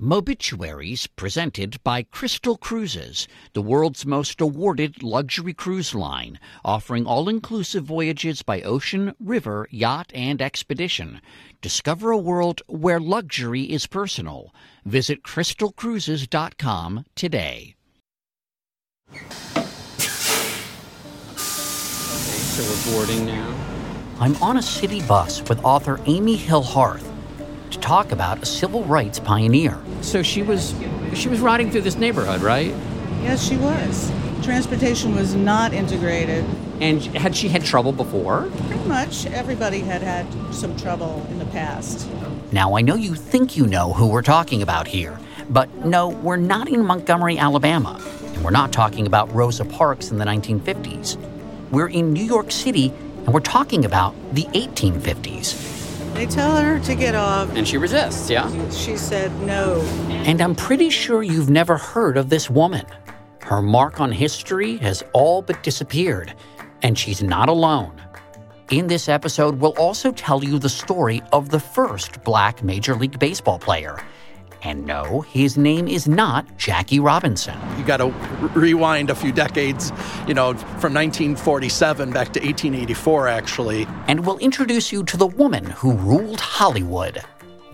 Mobituaries presented by Crystal Cruises, the world's most awarded luxury cruise line, offering all inclusive voyages by ocean, river, yacht, and expedition. Discover a world where luxury is personal. Visit crystalcruises.com today. So we're boarding now. I'm on a city bus with author Amy Hill Hearth to talk about a civil rights pioneer. So she was she was riding through this neighborhood, right? Yes, she was. Transportation was not integrated. And had she had trouble before? Pretty much everybody had had some trouble in the past. Now, I know you think you know who we're talking about here, but no, we're not in Montgomery, Alabama, and we're not talking about Rosa Parks in the 1950s. We're in New York City, and we're talking about the 1850s. They tell her to get off. And she resists, yeah? She said no. And I'm pretty sure you've never heard of this woman. Her mark on history has all but disappeared, and she's not alone. In this episode, we'll also tell you the story of the first black Major League Baseball player. And no, his name is not Jackie Robinson. You got to rewind a few decades, you know, from 1947 back to 1884, actually. And we'll introduce you to the woman who ruled Hollywood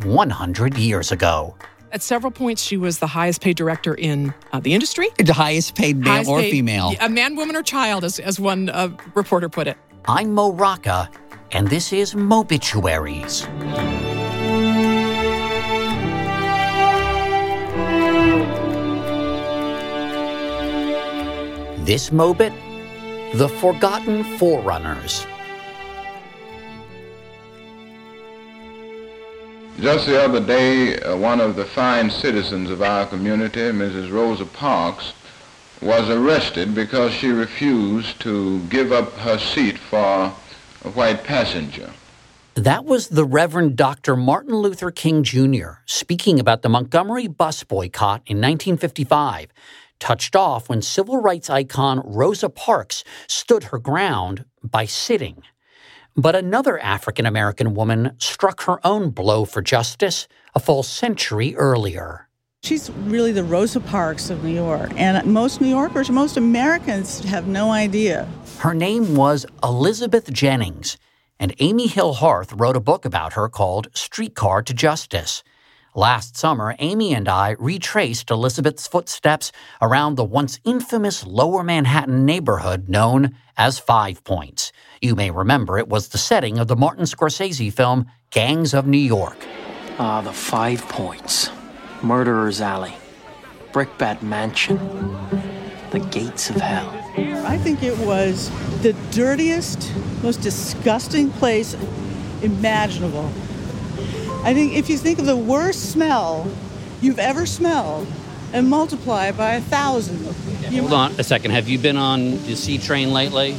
100 years ago. At several points, she was the highest paid director in uh, the industry. The highest paid male Highest or paid- female. A man, woman, or child, as, as one uh, reporter put it. I'm Mo Rocca, and this is Mobituaries. This Mobit, The Forgotten Forerunners. Just the other day, uh, one of the fine citizens of our community, Mrs. Rosa Parks, was arrested because she refused to give up her seat for a white passenger. That was the Reverend Dr. Martin Luther King Jr. speaking about the Montgomery bus boycott in 1955, touched off when civil rights icon Rosa Parks stood her ground by sitting. But another African American woman struck her own blow for justice a full century earlier. She's really the Rosa Parks of New York. And most New Yorkers, most Americans have no idea. Her name was Elizabeth Jennings, and Amy Hill Hearth wrote a book about her called Streetcar to Justice. Last summer, Amy and I retraced Elizabeth's footsteps around the once infamous Lower Manhattan neighborhood known as Five Points. You may remember it was the setting of the Martin Scorsese film Gangs of New York. Ah, the Five Points. Murderer's Alley. Brickbat Mansion. The Gates of Hell. I think it was the dirtiest, most disgusting place imaginable. I think if you think of the worst smell you've ever smelled and multiply it by a thousand, you Hold on a second. Have you been on the C train lately?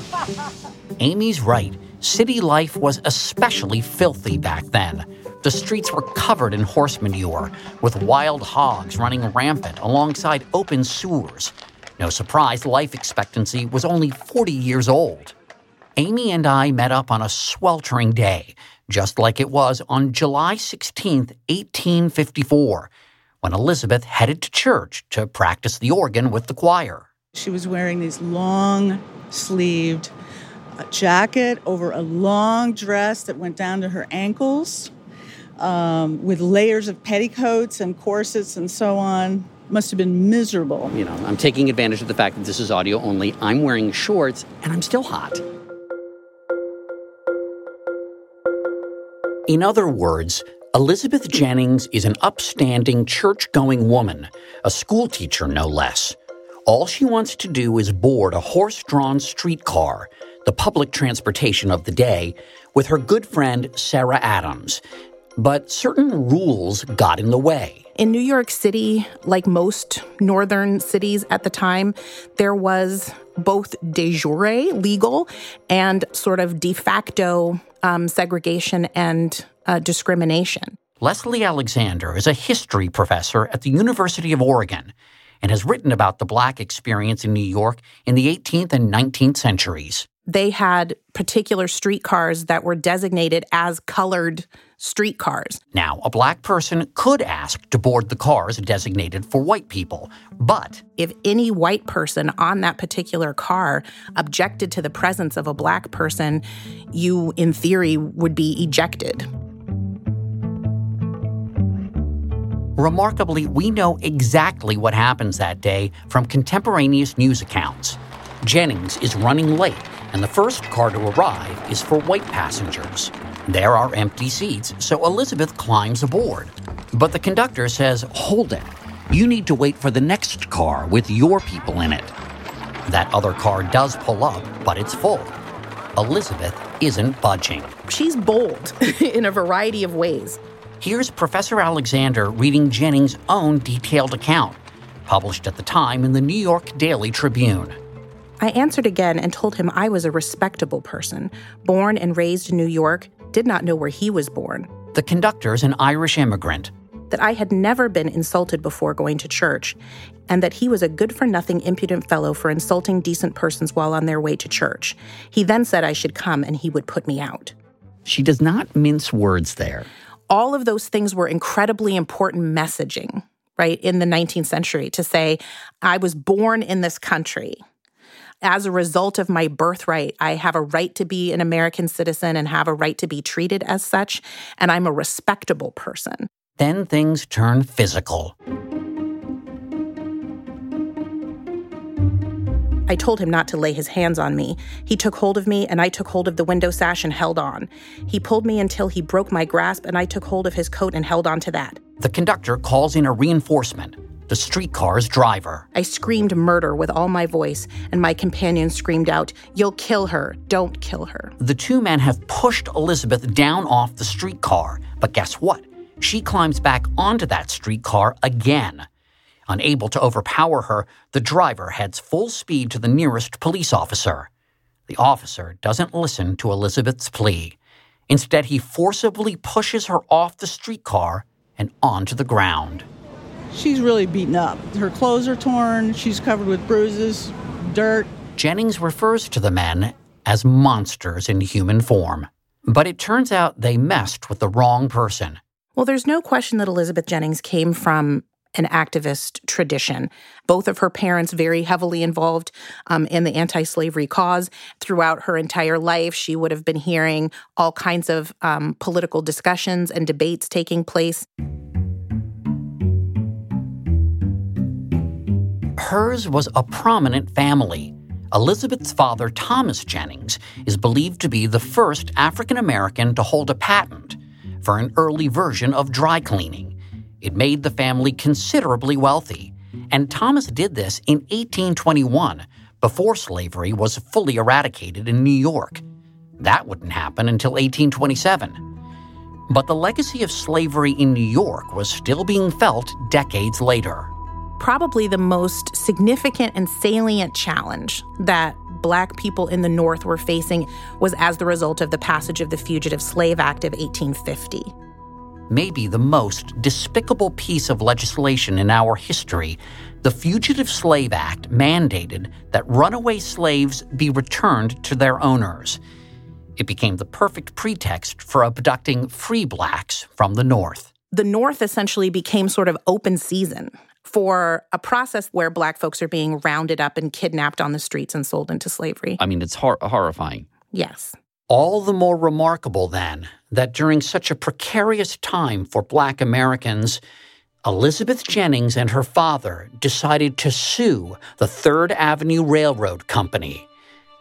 Amy's right. City life was especially filthy back then. The streets were covered in horse manure, with wild hogs running rampant alongside open sewers. No surprise, life expectancy was only 40 years old. Amy and I met up on a sweltering day, just like it was on July 16, 1854, when Elizabeth headed to church to practice the organ with the choir. She was wearing these long sleeved uh, jacket over a long dress that went down to her ankles um, with layers of petticoats and corsets and so on. Must have been miserable. You know, I'm taking advantage of the fact that this is audio only. I'm wearing shorts and I'm still hot. In other words, Elizabeth Jennings is an upstanding church going woman, a schoolteacher no less. All she wants to do is board a horse drawn streetcar, the public transportation of the day, with her good friend Sarah Adams. But certain rules got in the way. In New York City, like most northern cities at the time, there was both de jure legal and sort of de facto um, segregation and uh, discrimination. Leslie Alexander is a history professor at the University of Oregon and has written about the black experience in New York in the 18th and 19th centuries. They had particular streetcars that were designated as colored streetcars. Now, a black person could ask to board the cars designated for white people, but if any white person on that particular car objected to the presence of a black person, you, in theory, would be ejected. Remarkably, we know exactly what happens that day from contemporaneous news accounts. Jennings is running late, and the first car to arrive is for white passengers. There are empty seats, so Elizabeth climbs aboard. But the conductor says, Hold it. You need to wait for the next car with your people in it. That other car does pull up, but it's full. Elizabeth isn't budging. She's bold in a variety of ways. Here's Professor Alexander reading Jennings' own detailed account, published at the time in the New York Daily Tribune. I answered again and told him I was a respectable person, born and raised in New York, did not know where he was born. The conductor's an Irish immigrant. That I had never been insulted before going to church, and that he was a good for nothing impudent fellow for insulting decent persons while on their way to church. He then said I should come and he would put me out. She does not mince words there. All of those things were incredibly important messaging, right, in the 19th century to say, I was born in this country as a result of my birthright, I have a right to be an American citizen and have a right to be treated as such, and I'm a respectable person. Then things turn physical. I told him not to lay his hands on me. He took hold of me, and I took hold of the window sash and held on. He pulled me until he broke my grasp, and I took hold of his coat and held on to that. The conductor calls in a reinforcement the streetcar's driver. I screamed murder with all my voice, and my companion screamed out, You'll kill her. Don't kill her. The two men have pushed Elizabeth down off the streetcar, but guess what? She climbs back onto that streetcar again. Unable to overpower her, the driver heads full speed to the nearest police officer. The officer doesn't listen to Elizabeth's plea. Instead, he forcibly pushes her off the streetcar and onto the ground. She's really beaten up. Her clothes are torn, she's covered with bruises, dirt. Jennings refers to the men as monsters in human form. But it turns out they messed with the wrong person. Well, there's no question that Elizabeth Jennings came from an activist tradition. Both of her parents very heavily involved um, in the anti-slavery cause. Throughout her entire life, she would have been hearing all kinds of um, political discussions and debates taking place. Hers was a prominent family. Elizabeth's father, Thomas Jennings, is believed to be the first African American to hold a patent for an early version of dry cleaning. It made the family considerably wealthy, and Thomas did this in 1821, before slavery was fully eradicated in New York. That wouldn't happen until 1827. But the legacy of slavery in New York was still being felt decades later probably the most significant and salient challenge that black people in the North were facing was as the result of the passage of the Fugitive Slave Act of 1850. Maybe the most despicable piece of legislation in our history, the Fugitive Slave Act mandated that runaway slaves be returned to their owners. It became the perfect pretext for abducting free blacks from the North. The North essentially became sort of open season for a process where black folks are being rounded up and kidnapped on the streets and sold into slavery. I mean, it's hor- horrifying. Yes. All the more remarkable, then, that during such a precarious time for black Americans, Elizabeth Jennings and her father decided to sue the Third Avenue Railroad Company.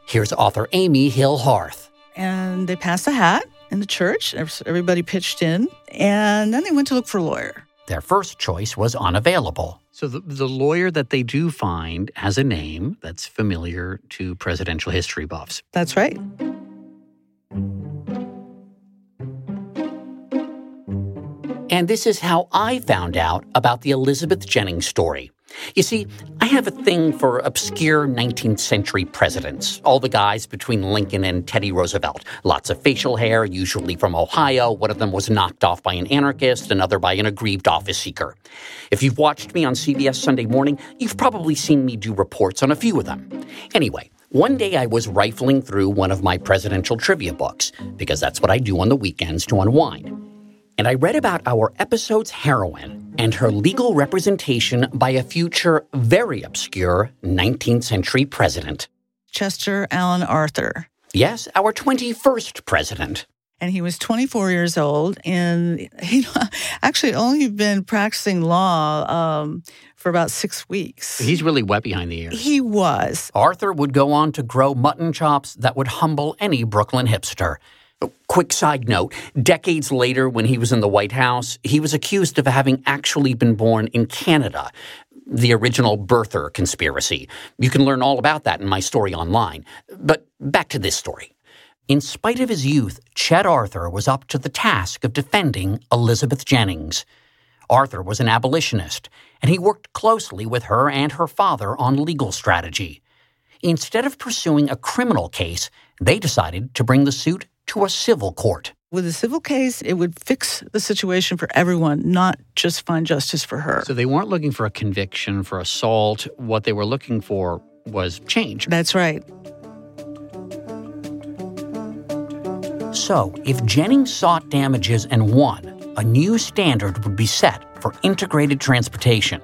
Here's author Amy Hill Hearth. And they passed a hat in the church. Everybody pitched in. And then they went to look for a lawyer. Their first choice was unavailable. So the, the lawyer that they do find has a name that's familiar to presidential history buffs. That's right. And this is how I found out about the Elizabeth Jennings story. You see, I have a thing for obscure 19th century presidents, all the guys between Lincoln and Teddy Roosevelt. Lots of facial hair, usually from Ohio. One of them was knocked off by an anarchist, another by an aggrieved office seeker. If you've watched me on CBS Sunday Morning, you've probably seen me do reports on a few of them. Anyway, One day I was rifling through one of my presidential trivia books, because that's what I do on the weekends to unwind. And I read about our episode's heroine and her legal representation by a future very obscure 19th century president. Chester Alan Arthur. Yes, our 21st president. And he was 24 years old, and he actually only been practicing law um, for about six weeks. He's really wet behind the ears. He was. Arthur would go on to grow mutton chops that would humble any Brooklyn hipster. Quick side note decades later, when he was in the White House, he was accused of having actually been born in Canada, the original birther conspiracy. You can learn all about that in my story online. But back to this story. In spite of his youth, Chet Arthur was up to the task of defending Elizabeth Jennings. Arthur was an abolitionist, and he worked closely with her and her father on legal strategy. Instead of pursuing a criminal case, they decided to bring the suit to a civil court. With a civil case, it would fix the situation for everyone, not just find justice for her. So they weren't looking for a conviction for assault. What they were looking for was change. That's right. So, if Jennings sought damages and won, a new standard would be set for integrated transportation.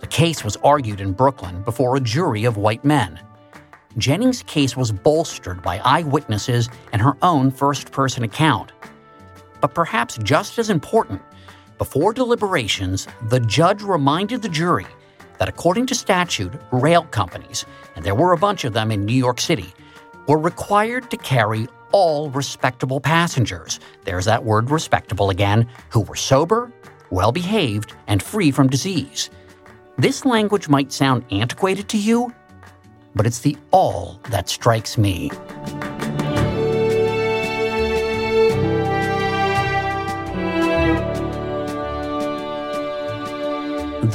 The case was argued in Brooklyn before a jury of white men. Jennings' case was bolstered by eyewitnesses and her own first person account. But perhaps just as important, before deliberations, the judge reminded the jury that according to statute, rail companies, and there were a bunch of them in New York City, were required to carry all respectable passengers. There's that word respectable again, who were sober, well behaved, and free from disease. This language might sound antiquated to you, but it's the all that strikes me.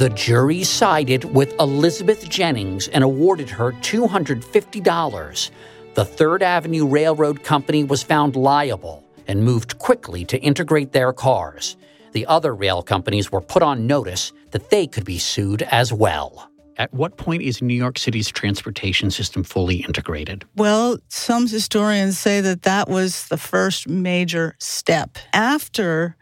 The jury sided with Elizabeth Jennings and awarded her $250. The Third Avenue Railroad Company was found liable and moved quickly to integrate their cars. The other rail companies were put on notice that they could be sued as well. At what point is New York City's transportation system fully integrated? Well, some historians say that that was the first major step. After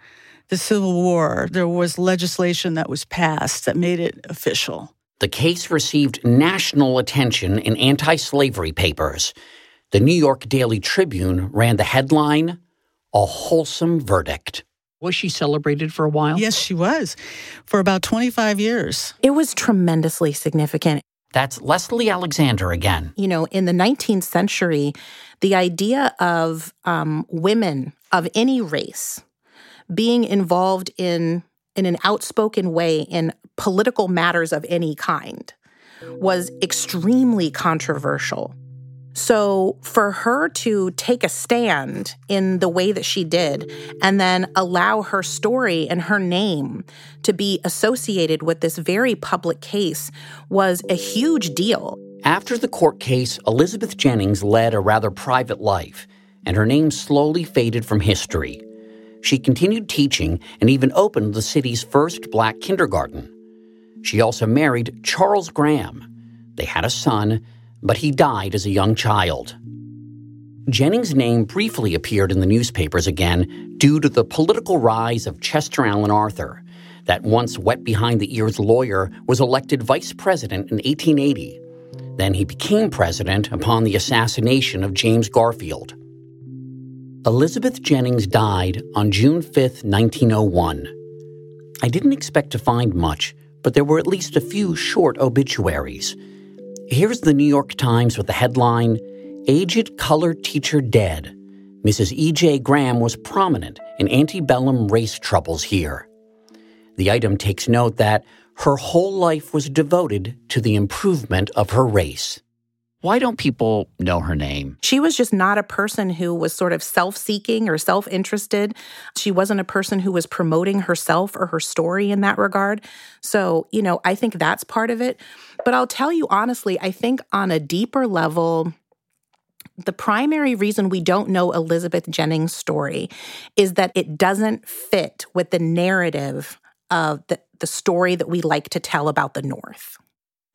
the Civil War, there was legislation that was passed that made it official. The case received national attention in anti slavery papers. The New York Daily Tribune ran the headline A Wholesome Verdict. Was she celebrated for a while? Yes, she was for about 25 years. It was tremendously significant. That's Leslie Alexander again. You know, in the 19th century, the idea of um, women of any race being involved in in an outspoken way in political matters of any kind was extremely controversial. So, for her to take a stand in the way that she did and then allow her story and her name to be associated with this very public case was a huge deal. After the court case, Elizabeth Jennings led a rather private life, and her name slowly faded from history. She continued teaching and even opened the city's first black kindergarten. She also married Charles Graham. They had a son but he died as a young child. Jennings' name briefly appeared in the newspapers again due to the political rise of Chester Alan Arthur. That once wet behind the ears lawyer was elected vice president in 1880. Then he became president upon the assassination of James Garfield. Elizabeth Jennings died on June 5, 1901. I didn't expect to find much, but there were at least a few short obituaries. Here's the New York Times with the headline Aged Colored Teacher Dead. Mrs. E.J. Graham was prominent in antebellum race troubles here. The item takes note that her whole life was devoted to the improvement of her race. Why don't people know her name? She was just not a person who was sort of self seeking or self interested. She wasn't a person who was promoting herself or her story in that regard. So, you know, I think that's part of it. But I'll tell you honestly, I think on a deeper level, the primary reason we don't know Elizabeth Jennings' story is that it doesn't fit with the narrative of the, the story that we like to tell about the North.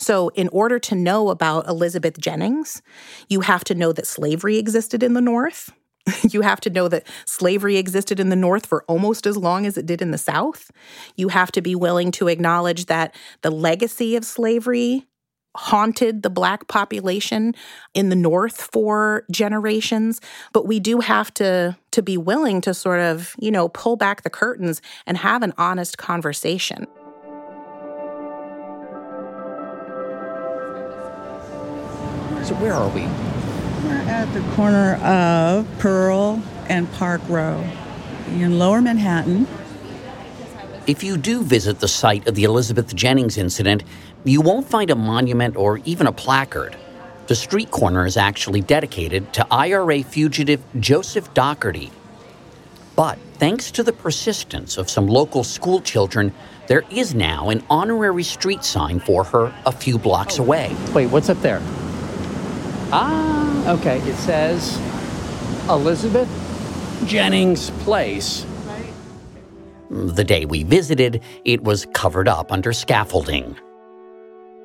So, in order to know about Elizabeth Jennings, you have to know that slavery existed in the North. you have to know that slavery existed in the North for almost as long as it did in the South. You have to be willing to acknowledge that the legacy of slavery haunted the black population in the north for generations but we do have to to be willing to sort of you know pull back the curtains and have an honest conversation So where are we? We're at the corner of Pearl and Park Row in lower Manhattan. If you do visit the site of the Elizabeth Jennings incident, you won't find a monument or even a placard. The street corner is actually dedicated to IRA fugitive Joseph Doherty. But thanks to the persistence of some local school children, there is now an honorary street sign for her a few blocks away. Wait, what's up there? Ah, okay. It says Elizabeth Jennings Place. The day we visited, it was covered up under scaffolding.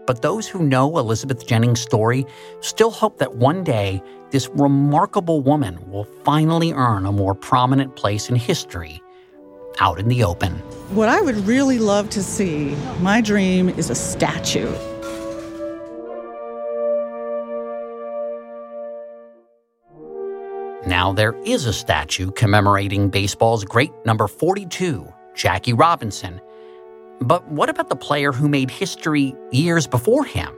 But those who know Elizabeth Jennings' story still hope that one day this remarkable woman will finally earn a more prominent place in history out in the open. What I would really love to see, my dream is a statue. Now there is a statue commemorating baseball's great number 42, Jackie Robinson. But what about the player who made history years before him?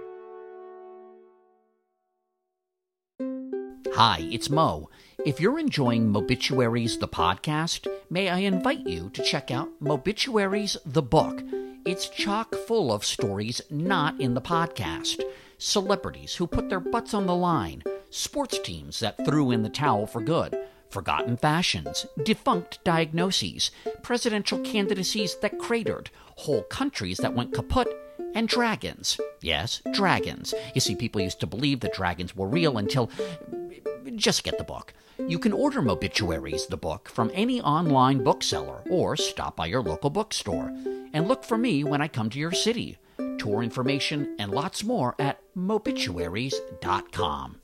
Hi, it's Mo. If you're enjoying Mobituaries the podcast, may I invite you to check out Mobituaries the book. It's chock full of stories not in the podcast. Celebrities who put their butts on the line, sports teams that threw in the towel for good, forgotten fashions, defunct diagnoses, presidential candidacies that cratered, whole countries that went kaput, and dragons. Yes, dragons. You see, people used to believe that dragons were real until. Just get the book. You can order Mobituaries, the book, from any online bookseller or stop by your local bookstore. And look for me when I come to your city. Tour information and lots more at mobituaries.com.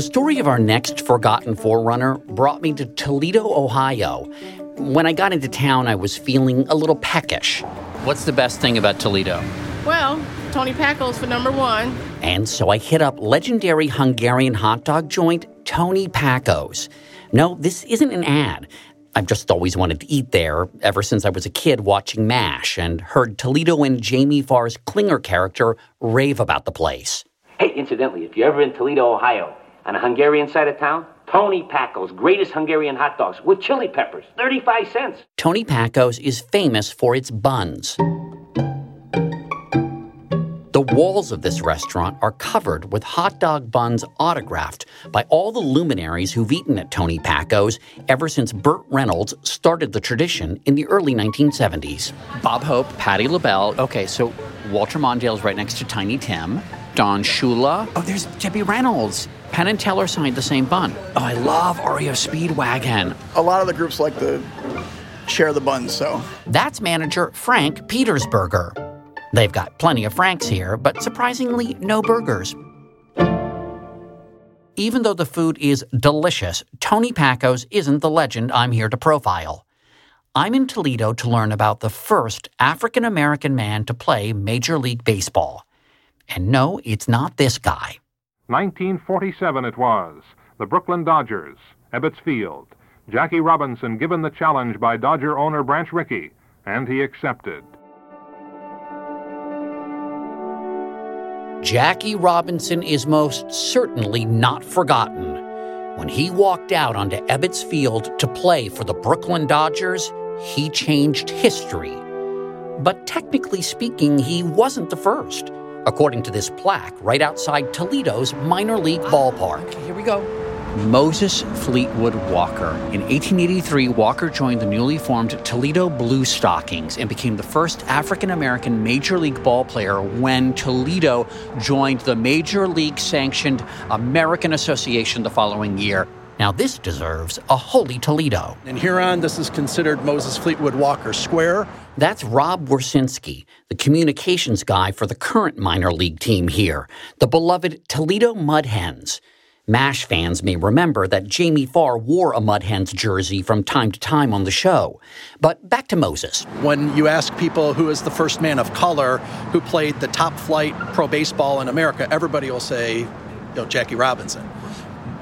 The story of our next forgotten forerunner brought me to Toledo, Ohio. When I got into town, I was feeling a little peckish. What's the best thing about Toledo? Well, Tony Packo's for number one. And so I hit up legendary Hungarian hot dog joint Tony Packo's. No, this isn't an ad. I've just always wanted to eat there ever since I was a kid watching MASH and heard Toledo and Jamie Farr's Klinger character rave about the place. Hey, incidentally, if you're ever in Toledo, Ohio, on the Hungarian side of town, Tony Packo's, greatest Hungarian hot dogs with chili peppers, 35 cents. Tony Packo's is famous for its buns. The walls of this restaurant are covered with hot dog buns autographed by all the luminaries who've eaten at Tony Packo's ever since Burt Reynolds started the tradition in the early 1970s. Bob Hope, Patti LaBelle. Okay, so Walter Mondale's right next to Tiny Tim. Don Shula. Oh, there's Debbie Reynolds. Penn and Teller signed the same bun. Oh, I love REO Speedwagon. A lot of the groups like to share the buns, so. That's manager Frank Petersberger. They've got plenty of Franks here, but surprisingly, no burgers. Even though the food is delicious, Tony Packo's isn't the legend I'm here to profile. I'm in Toledo to learn about the first African American man to play Major League Baseball. And no, it's not this guy. 1947 it was. The Brooklyn Dodgers, Ebbets Field. Jackie Robinson given the challenge by Dodger owner Branch Rickey, and he accepted. Jackie Robinson is most certainly not forgotten. When he walked out onto Ebbets Field to play for the Brooklyn Dodgers, he changed history. But technically speaking, he wasn't the first, according to this plaque right outside Toledo's minor league ballpark. Okay, here we go. Moses Fleetwood Walker. In 1883, Walker joined the newly formed Toledo Blue Stockings and became the first African American Major League ball player when Toledo joined the Major League sanctioned American Association the following year. Now, this deserves a holy Toledo. In Huron, this is considered Moses Fleetwood Walker Square. That's Rob Wersinski, the communications guy for the current minor league team here, the beloved Toledo Mud Hens. MASH fans may remember that Jamie Farr wore a Mud Hens jersey from time to time on the show. But back to Moses. When you ask people who is the first man of color who played the top flight pro baseball in America, everybody will say, you know, Jackie Robinson.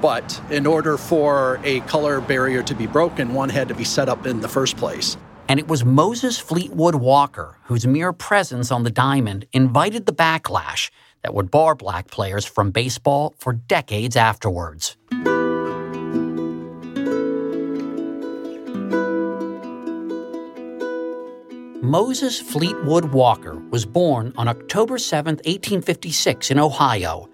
But in order for a color barrier to be broken, one had to be set up in the first place. And it was Moses Fleetwood Walker whose mere presence on the diamond invited the backlash that would bar black players from baseball for decades afterwards. Moses Fleetwood Walker was born on October 7, 1856, in Ohio,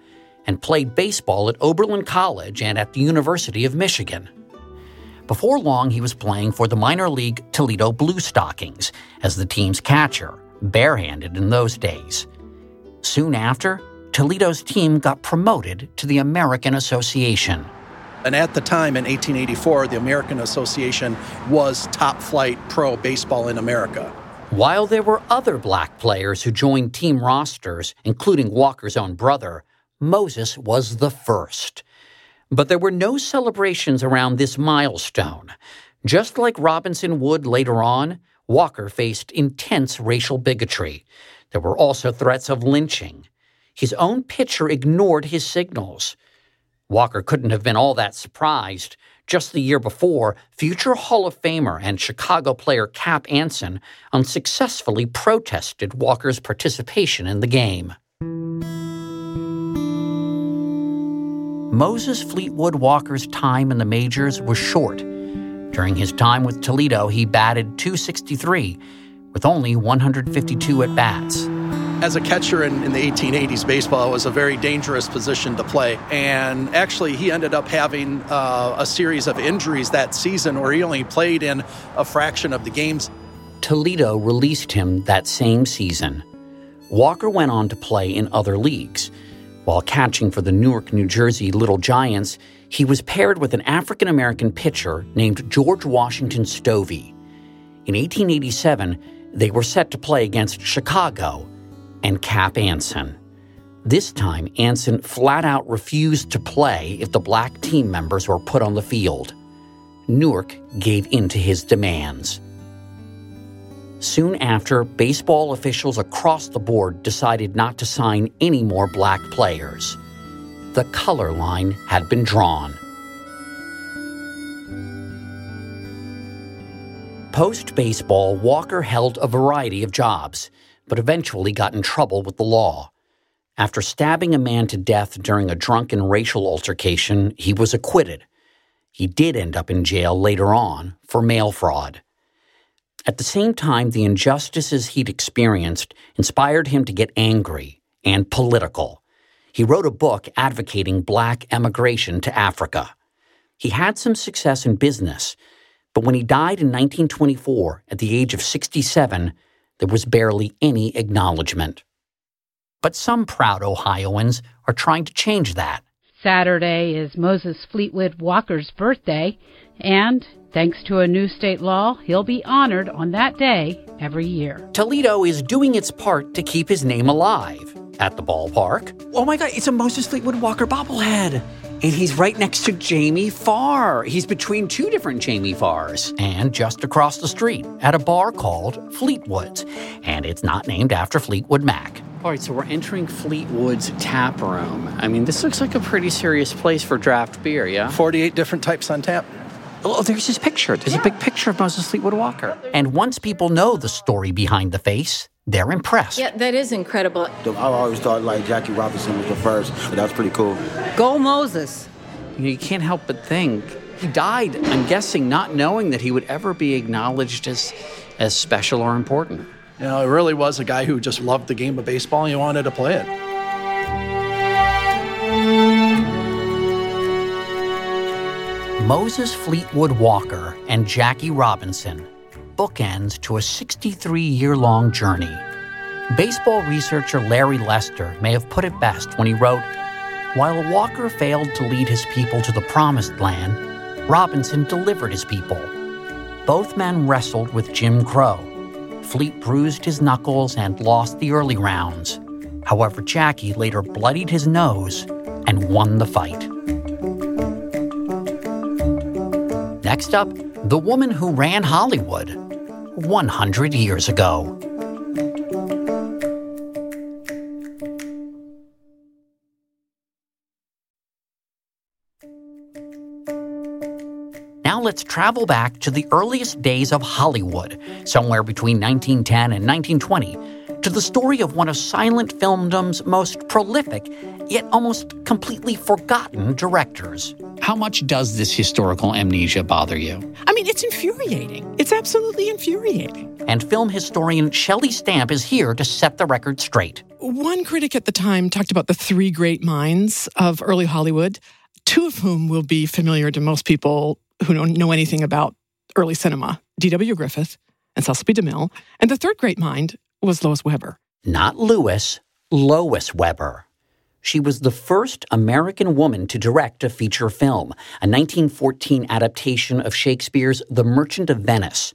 and played baseball at Oberlin College and at the University of Michigan. Before long, he was playing for the minor league Toledo Blue Stockings as the team's catcher, barehanded in those days. Soon after, Toledo's team got promoted to the American Association. And at the time in 1884, the American Association was top flight pro baseball in America. While there were other black players who joined team rosters, including Walker's own brother, Moses was the first. But there were no celebrations around this milestone. Just like Robinson would later on, Walker faced intense racial bigotry. There were also threats of lynching. His own pitcher ignored his signals. Walker couldn't have been all that surprised. Just the year before, future Hall of Famer and Chicago player Cap Anson unsuccessfully protested Walker's participation in the game. Moses Fleetwood Walker's time in the majors was short. During his time with Toledo, he batted 263 with only 152 at bats. As a catcher in, in, the 1880s, baseball was a very dangerous position to play. And actually, he ended up having uh, a series of injuries that season where he only played in a fraction of the games. Toledo released him that same season. Walker went on to play in other leagues. While catching for the Newark, New Jersey Little Giants, he was paired with an African American pitcher named George Washington Stovey. In 1887, they were set to play against Chicago and Cap Anson. This time, Anson flat out refused to play if the black team members were put on the field. Newark gave in to his demands. Soon after, baseball officials across the board decided not to sign any more black players. The color line had been drawn. Post baseball, Walker held a variety of jobs but eventually got in trouble with the law. After stabbing a man to death during a drunken racial altercation, he was acquitted. He did end up in jail later on for mail fraud. At the same time, the injustices he'd experienced inspired him to get angry and political. He wrote a book advocating black emigration to Africa. He had some success in business, but when he died in 1924 at the age of 67, there was barely any acknowledgement. But some proud Ohioans are trying to change that. Saturday is Moses Fleetwood Walker's birthday, and thanks to a new state law, he'll be honored on that day every year. Toledo is doing its part to keep his name alive at the ballpark. Oh my God, it's a Moses Fleetwood Walker bobblehead. And he's right next to Jamie Farr. He's between two different Jamie Farrs. And just across the street at a bar called Fleetwood's. And it's not named after Fleetwood Mac. All right, so we're entering Fleetwood's tap room. I mean, this looks like a pretty serious place for draft beer, yeah? 48 different types on tap. Oh, there's his picture. There's yeah. a big picture of Moses Fleetwood Walker. And once people know the story behind the face, they're impressed. Yeah, that is incredible. I always thought like Jackie Robinson was the first. That's pretty cool. Go Moses. You can't help but think he died. I'm guessing not knowing that he would ever be acknowledged as as special or important. You know, it really was a guy who just loved the game of baseball and he wanted to play it. Moses Fleetwood Walker and Jackie Robinson bookends to a 63 year long journey. Baseball researcher Larry Lester may have put it best when he wrote While Walker failed to lead his people to the promised land, Robinson delivered his people. Both men wrestled with Jim Crow. Fleet bruised his knuckles and lost the early rounds. However, Jackie later bloodied his nose and won the fight. Next up, the woman who ran Hollywood 100 years ago. Now let's travel back to the earliest days of Hollywood, somewhere between 1910 and 1920, to the story of one of silent filmdom's most prolific, yet almost completely forgotten directors. How much does this historical amnesia bother you? I mean, it's infuriating. It's absolutely infuriating. And film historian Shelley Stamp is here to set the record straight. One critic at the time talked about the three great minds of early Hollywood, two of whom will be familiar to most people who don't know anything about early cinema D.W. Griffith and Cecil B. DeMille. And the third great mind was Lois Weber. Not Lewis, Lois Weber. She was the first American woman to direct a feature film, a 1914 adaptation of Shakespeare's The Merchant of Venice.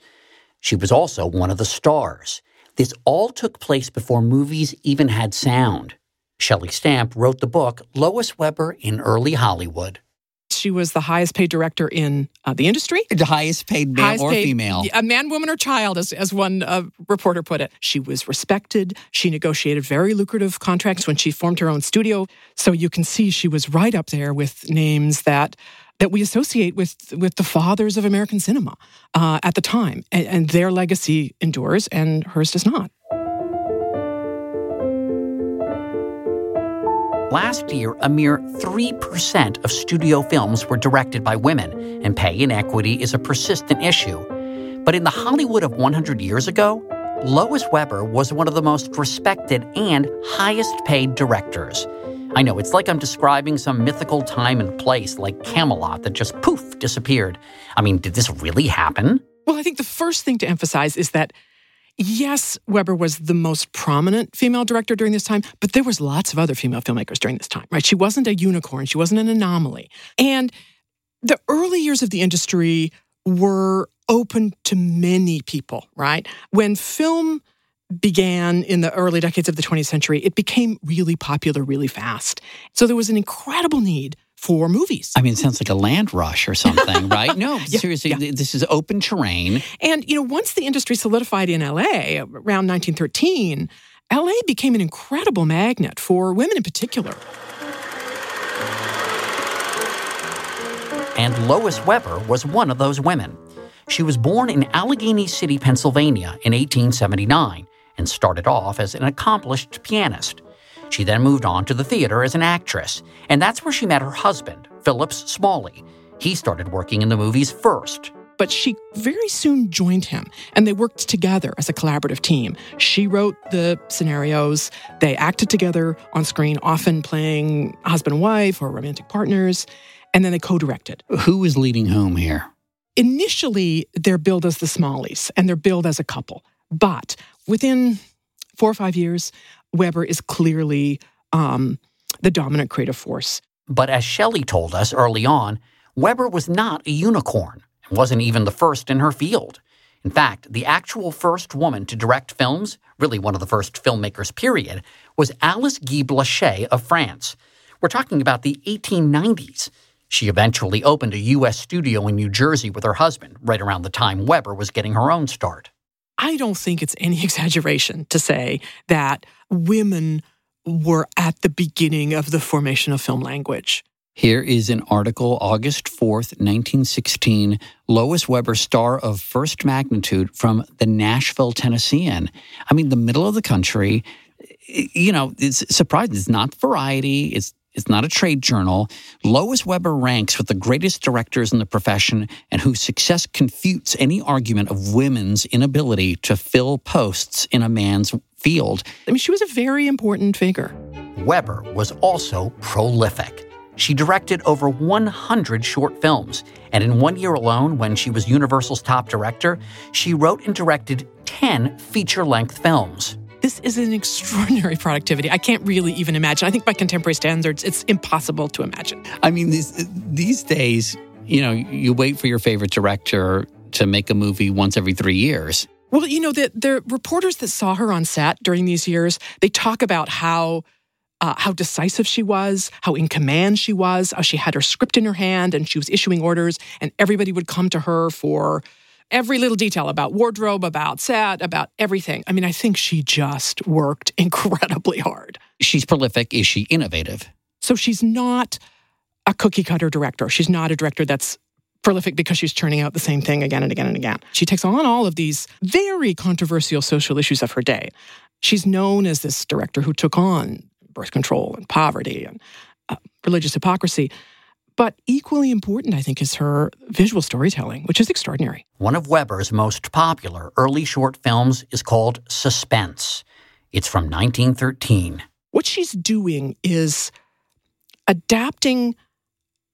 She was also one of the stars. This all took place before movies even had sound. Shelley Stamp wrote the book Lois Weber in Early Hollywood. She was the highest paid director in uh, the industry. The highest paid male Highest or paid- female. A man, woman, or child, as, as one uh, reporter put it. She was respected. She negotiated very lucrative contracts when she formed her own studio. So you can see she was right up there with names that that we associate with with the fathers of American cinema uh, at the time, and, and their legacy endures, and hers does not. Last year, a mere 3% of studio films were directed by women, and pay inequity is a persistent issue. But in the Hollywood of 100 years ago, Lois Weber was one of the most respected and highest paid directors. I know, it's like I'm describing some mythical time and place like Camelot that just poof disappeared. I mean, did this really happen? Well, I think the first thing to emphasize is that yes, Weber was the most prominent female director during this time, but there was lots of other female filmmakers during this time, right? She wasn't a unicorn, she wasn't an anomaly. And the early years of the industry were open to many people, right? When film began in the early decades of the 20th century, it became really popular really fast. So there was an incredible need for movies. I mean, it sounds like a land rush or something, right? No, Yeah, seriously, th- this is open terrain. And, you know, once the industry solidified in LA around 1913, LA became an incredible magnet for women in particular. And Lois Weber was one of those women. She was born in Allegheny City, Pennsylvania in 1879 and started off as an accomplished pianist. She then moved on to the theater as an actress, and that's where she met her husband, Phillips Smalley. He started working in the movies first. But she very soon joined him, and they worked together as a collaborative team. She wrote the scenarios, they acted together on screen, often playing husband and wife or romantic partners, and then they co directed. Who is leading whom here? Initially, they're billed as the Smalleys, and they're billed as a couple. But within four or five years, Weber is clearly um, the dominant creative force. But as Shelley told us early on, Weber was not a unicorn and wasn't even the first in her field. In fact, the actual first woman to direct films, really one of the first filmmakers, period, was Alice Guy Blaché of France. We're talking about the 1890s. She eventually opened a U.S. studio in New Jersey with her husband, right around the time Weber was getting her own start. I don't think it's any exaggeration to say that women were at the beginning of the formation of film language. Here is an article, August 4th, 1916. Lois Weber, star of first magnitude from the Nashville, Tennessean. I mean, the middle of the country. You know, it's surprising. It's not variety. It's it's not a trade journal. Lois Weber ranks with the greatest directors in the profession and whose success confutes any argument of women's inability to fill posts in a man's field. I mean, she was a very important figure. Weber was also prolific. She directed over 100 short films, and in one year alone, when she was Universal's top director, she wrote and directed 10 feature length films. This is an extraordinary productivity. I can't really even imagine. I think by contemporary standards, it's impossible to imagine. I mean, these, these days, you know, you wait for your favorite director to make a movie once every three years. Well, you know, the, the reporters that saw her on set during these years, they talk about how uh, how decisive she was, how in command she was, how she had her script in her hand and she was issuing orders, and everybody would come to her for every little detail about wardrobe, about set, about everything. I mean, I think she just worked incredibly hard. She's prolific. Is she innovative? So she's not a cookie cutter director. She's not a director that's prolific because she's churning out the same thing again and again and again. She takes on all of these very controversial social issues of her day. She's known as this director who took on birth control and poverty and uh, religious hypocrisy. But equally important, I think, is her visual storytelling, which is extraordinary. One of Weber's most popular early short films is called Suspense. It's from 1913. What she's doing is adapting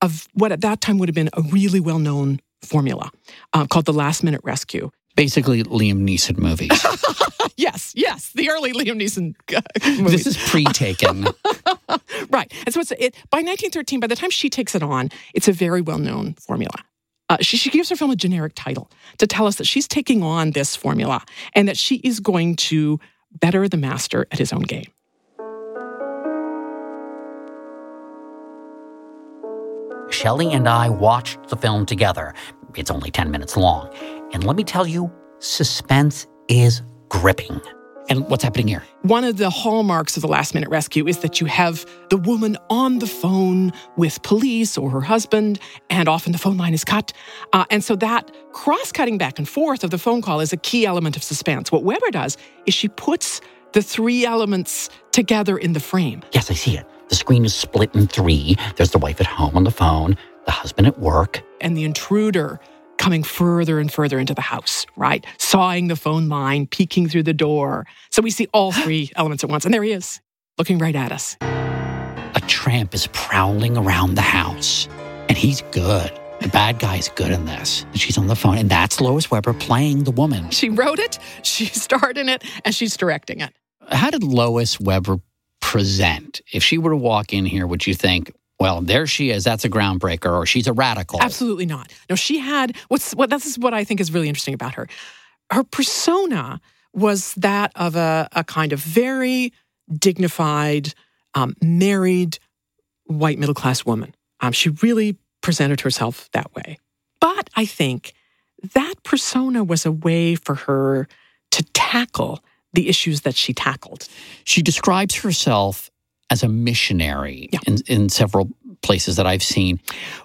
of what at that time would have been a really well known formula uh, called the last minute rescue. Basically, Liam Neeson movies. yes, yes, the early Liam Neeson uh, movies. This is pre-taken, right? And so it's it by 1913. By the time she takes it on, it's a very well-known formula. Uh, she, she gives her film a generic title to tell us that she's taking on this formula and that she is going to better the master at his own game. Shelley and I watched the film together. It's only 10 minutes long. And let me tell you, suspense is gripping. And what's happening here? One of the hallmarks of the last minute rescue is that you have the woman on the phone with police or her husband, and often the phone line is cut. Uh, and so that cross cutting back and forth of the phone call is a key element of suspense. What Weber does is she puts the three elements together in the frame. Yes, I see it. The screen is split in three. There's the wife at home on the phone, the husband at work, and the intruder coming further and further into the house, right? Sawing the phone line, peeking through the door. So we see all three elements at once. And there he is, looking right at us. A tramp is prowling around the house, and he's good. The bad guy's good in this. And she's on the phone, and that's Lois Weber playing the woman. She wrote it, she starred in it, and she's directing it. How did Lois Weber present? If she were to walk in here, would you think, well, there she is. That's a groundbreaker, or she's a radical. Absolutely not. No, she had what's what. This is what I think is really interesting about her. Her persona was that of a, a kind of very dignified, um, married, white middle class woman. Um, she really presented herself that way. But I think that persona was a way for her to tackle the issues that she tackled. She describes herself as a missionary yeah. in, in several places that I've seen.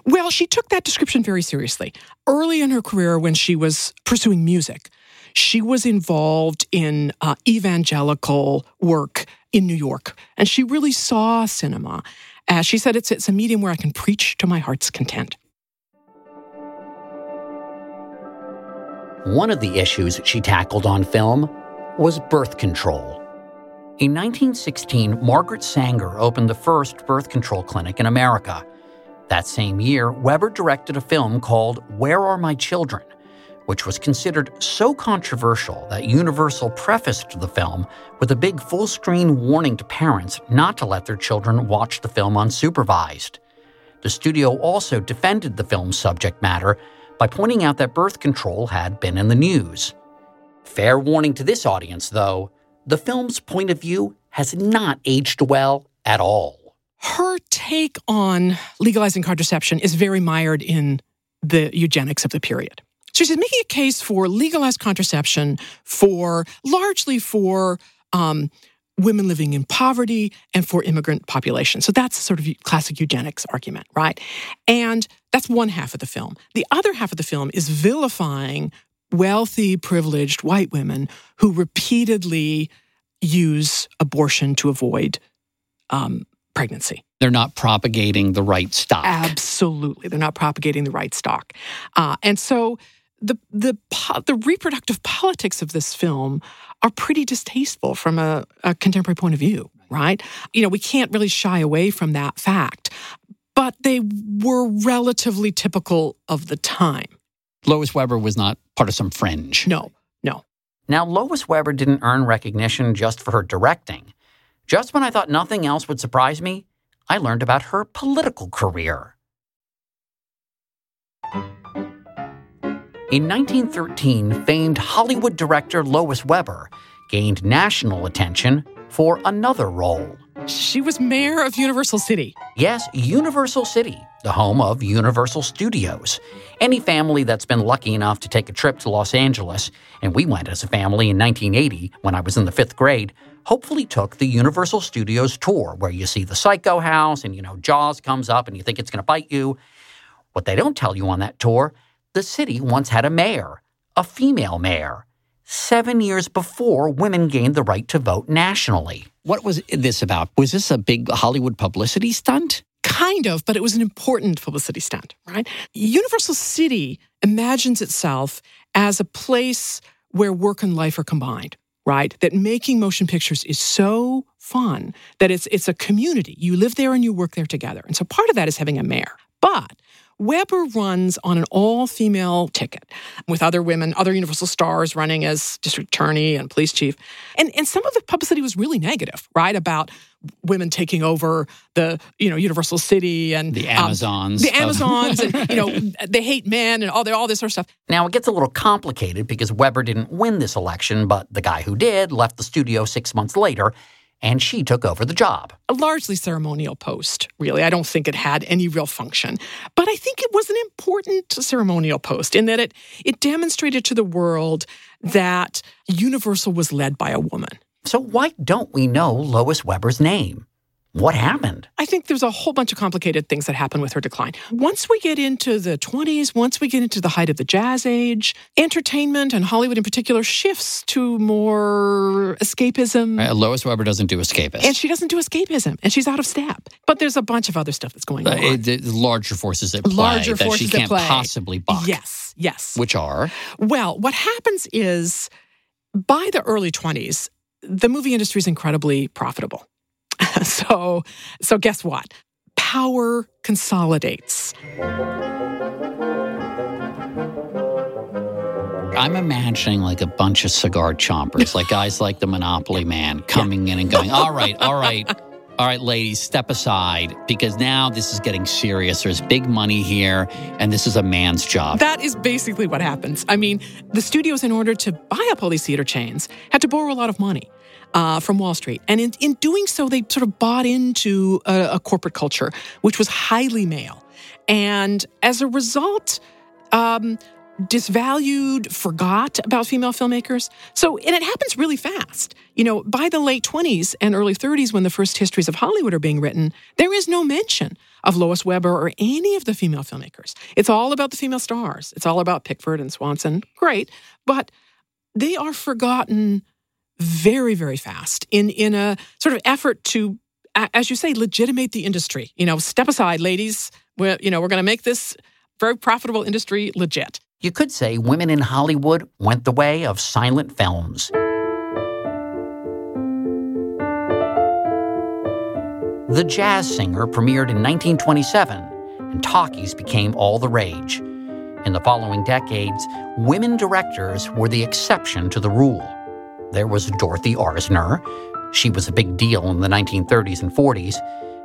Well, she took that description very seriously. Early in her career, when she was pursuing music, she was involved in uh, evangelical work in New York, and she really saw cinema. As she said, it's, it's a medium where I can preach to my heart's content. One of the issues she tackled on film was birth control. In 1916, Margaret Sanger opened the first birth control clinic in America. That same year, Weber directed a film called Where Are My Children, which was considered so controversial that Universal prefaced the film with a big full screen warning to parents not to let their children watch the film unsupervised. The studio also defended the film's subject matter by pointing out that birth control had been in the news. Fair warning to this audience, though the film's point of view has not aged well at all. Her take on legalizing contraception is very mired in the eugenics of the period. So she's making a case for legalized contraception for largely for um, women living in poverty and for immigrant populations. So that's sort of classic eugenics argument, right? And that's one half of the film. The other half of the film is vilifying wealthy, privileged white women who repeatedly use abortion to avoid um, pregnancy. They're not propagating the right stock. Absolutely, they're not propagating the right stock, uh, and so the the the reproductive politics of this film are pretty distasteful from a, a contemporary point of view. Right? You know, we can't really shy away from that fact. But but they were relatively typical of the time. Lois Weber was not part of some fringe. No, no. Now, Lois Weber didn't earn recognition just for her directing. Just when I thought nothing else would surprise me, I learned about her political career. In 1913, famed Hollywood director Lois Weber gained national attention for another role. She was mayor of Universal City. Yes, Universal City, the home of Universal Studios. Any family that's been lucky enough to take a trip to Los Angeles, and we went as a family in 1980 when I was in the fifth grade, hopefully took the Universal Studios tour where you see the Psycho House and, you know, Jaws comes up and you think it's going to bite you. What they don't tell you on that tour, the city once had a mayor, a female mayor, seven years before women gained the right to vote nationally. What was this about? Was this a big Hollywood publicity stunt? Kind of, but it was an important publicity stunt, right? Universal City imagines itself as a place where work and life are combined, right? That making motion pictures is so fun that it's it's a community. You live there and you work there together. And so part of that is having a mayor. But Weber runs on an all female ticket with other women, other Universal stars running as district attorney and police chief. And, and some of the publicity was really negative, right? About women taking over the, you know, Universal City and the Amazons. Um, the Amazons and, you know, they hate men and all, all this sort of stuff. Now, it gets a little complicated because Weber didn't win this election, but the guy who did left the studio six months later and she took over the job. A largely ceremonial post, really. I don't think it had any real function. But I think it was an important ceremonial post in that it, it demonstrated to the world that Universal was led by a woman. So, why don't we know Lois Weber's name? What happened? I think there's a whole bunch of complicated things that happened with her decline. Once we get into the 20s, once we get into the height of the jazz age, entertainment and Hollywood in particular shifts to more escapism. Uh, Lois Weber doesn't do escapism. And she doesn't do escapism, and she's out of step. But there's a bunch of other stuff that's going uh, on. Uh, larger forces at play larger that forces she can't play. possibly buck. Yes, yes. Which are? Well, what happens is by the early 20s, the movie industry is incredibly profitable. so, so guess what? Power consolidates. I'm imagining like a bunch of cigar chompers, like guys like the Monopoly Man coming in and going, all right, all right, all right, ladies, step aside because now this is getting serious. There's big money here, and this is a man's job. That is basically what happens. I mean, the studios, in order to buy up all these theater chains, had to borrow a lot of money. Uh, from Wall Street. And in, in doing so, they sort of bought into a, a corporate culture, which was highly male. And as a result, um, disvalued, forgot about female filmmakers. So, and it happens really fast. You know, by the late 20s and early 30s, when the first histories of Hollywood are being written, there is no mention of Lois Weber or any of the female filmmakers. It's all about the female stars. It's all about Pickford and Swanson. Great. But they are forgotten very, very fast in, in a sort of effort to, as you say, legitimate the industry. You know, step aside, ladies. We're, you know, we're going to make this very profitable industry legit. You could say women in Hollywood went the way of silent films. The Jazz Singer premiered in 1927, and talkies became all the rage. In the following decades, women directors were the exception to the rule. There was Dorothy Arzner. She was a big deal in the 1930s and 40s.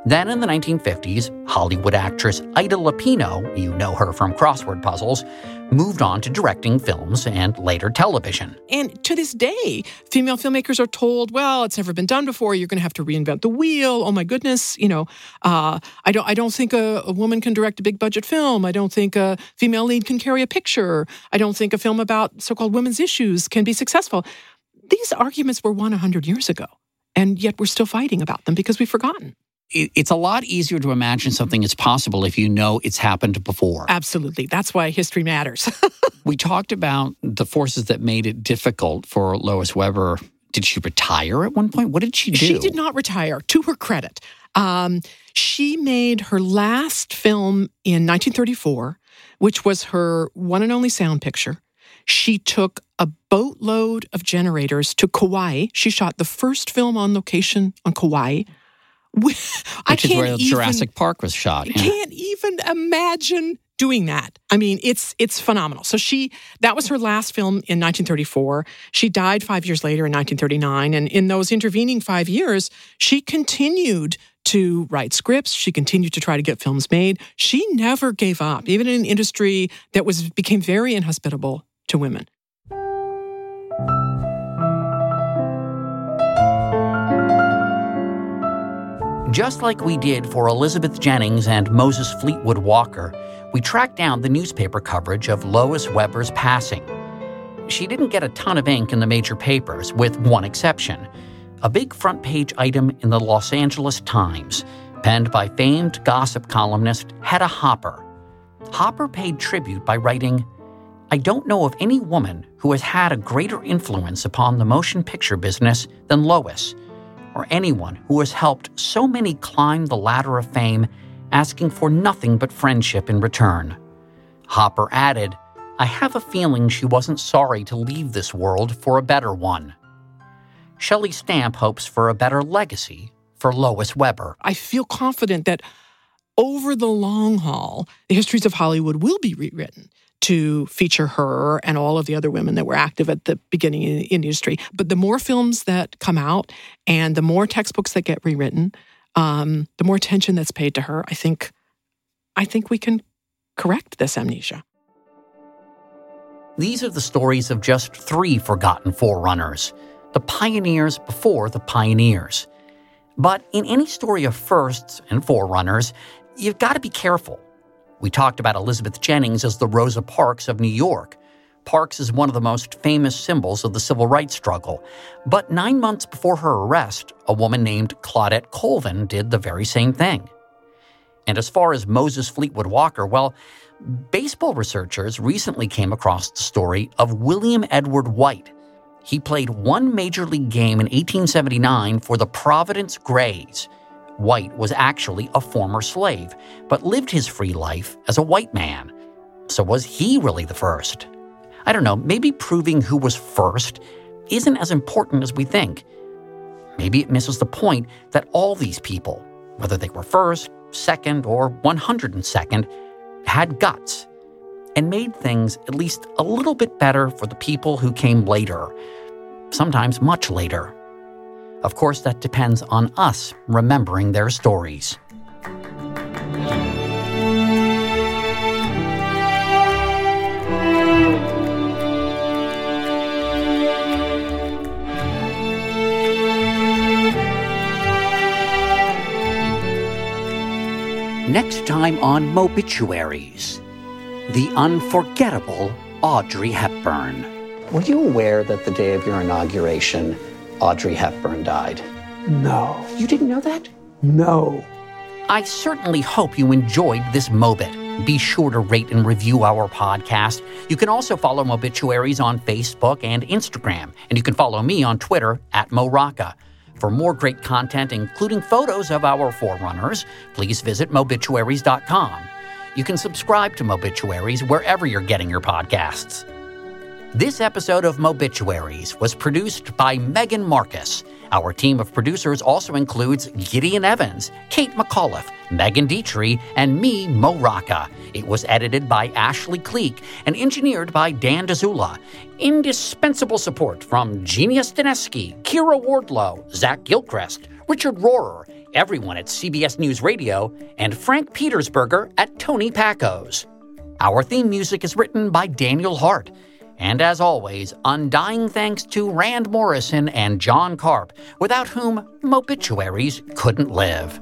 Then in the 1950s, Hollywood actress Ida Lupino, you know her from crossword puzzles, moved on to directing films and later television. And to this day, female filmmakers are told, "Well, it's never been done before. You're going to have to reinvent the wheel." Oh my goodness, you know, uh, I don't, I don't think a, a, woman can direct a big budget film. I don't think a female lead can carry a picture. I don't think a film about so-called women's issues can be successful. These arguments were won 100 years ago, and yet we're still fighting about them because we've forgotten it's a lot easier to imagine something is possible if you know it's happened before. Absolutely. That's why history matters. we talked about the forces that made it difficult for Lois Weber. Did she retire at one point? What did she do? She did not retire, to her credit. Um, she made her last film in 1934, which was her one and only sound picture. She took a boatload of generators to Kauai. She shot the first film on location on Kauai I Which is can't where even- Jurassic Park was shot. yeah. can't even imagine doing that. I mean, it's it's phenomenal. So she that was her last film in 1934. She died 5 years later in 1939 and in those intervening 5 years, she continued to write scripts, she continued to try to get films made. She never gave up, even in an industry that was became very inhospitable to women. Just like we did for Elizabeth Jennings and Moses Fleetwood Walker, we tracked down the newspaper coverage of Lois Weber's passing. She didn't get a ton of ink in the major papers, with one exception a big front page item in the Los Angeles Times, penned by famed gossip columnist Hedda Hopper. Hopper paid tribute by writing, I don't know of any woman who has had a greater influence upon the motion picture business than Lois or anyone who has helped so many climb the ladder of fame asking for nothing but friendship in return. Hopper added, I have a feeling she wasn't sorry to leave this world for a better one. Shelley Stamp hopes for a better legacy for Lois Weber. I feel confident that over the long haul, the histories of Hollywood will be rewritten to feature her and all of the other women that were active at the beginning in the industry. But the more films that come out and the more textbooks that get rewritten, um, the more attention that's paid to her, I think, I think we can correct this amnesia. These are the stories of just three forgotten forerunners, the pioneers before the pioneers. But in any story of firsts and forerunners, you've got to be careful. We talked about Elizabeth Jennings as the Rosa Parks of New York. Parks is one of the most famous symbols of the civil rights struggle. But nine months before her arrest, a woman named Claudette Colvin did the very same thing. And as far as Moses Fleetwood Walker, well, baseball researchers recently came across the story of William Edward White. He played one major league game in 1879 for the Providence Grays. White was actually a former slave, but lived his free life as a white man. So was he really the first? I don't know, maybe proving who was first isn't as important as we think. Maybe it misses the point that all these people, whether they were first, second, or 102nd, had guts and made things at least a little bit better for the people who came later, sometimes much later. Of course, that depends on us remembering their stories. Next time on Mobituaries, the unforgettable Audrey Hepburn. Were you aware that the day of your inauguration, Audrey Hepburn died? No. You didn't know that? No. I certainly hope you enjoyed this Mobit. Be sure to rate and review our podcast. You can also follow Mobituaries on Facebook and Instagram, and you can follow me on Twitter at MoRocca. For more great content, including photos of our forerunners, please visit mobituaries.com. You can subscribe to Mobituaries wherever you're getting your podcasts. This episode of Mobituaries was produced by Megan Marcus. Our team of producers also includes Gideon Evans, Kate McAuliffe, Megan Dietrich, and me, Mo Rocca. It was edited by Ashley Cleek and engineered by Dan Dzula. Indispensable support from Genius Staneski, Kira Wardlow, Zach Gilchrist, Richard Rohrer, everyone at CBS News Radio, and Frank Petersberger at Tony Packo's. Our theme music is written by Daniel Hart. And as always, undying thanks to Rand Morrison and John Carp, without whom Mobituaries couldn't live.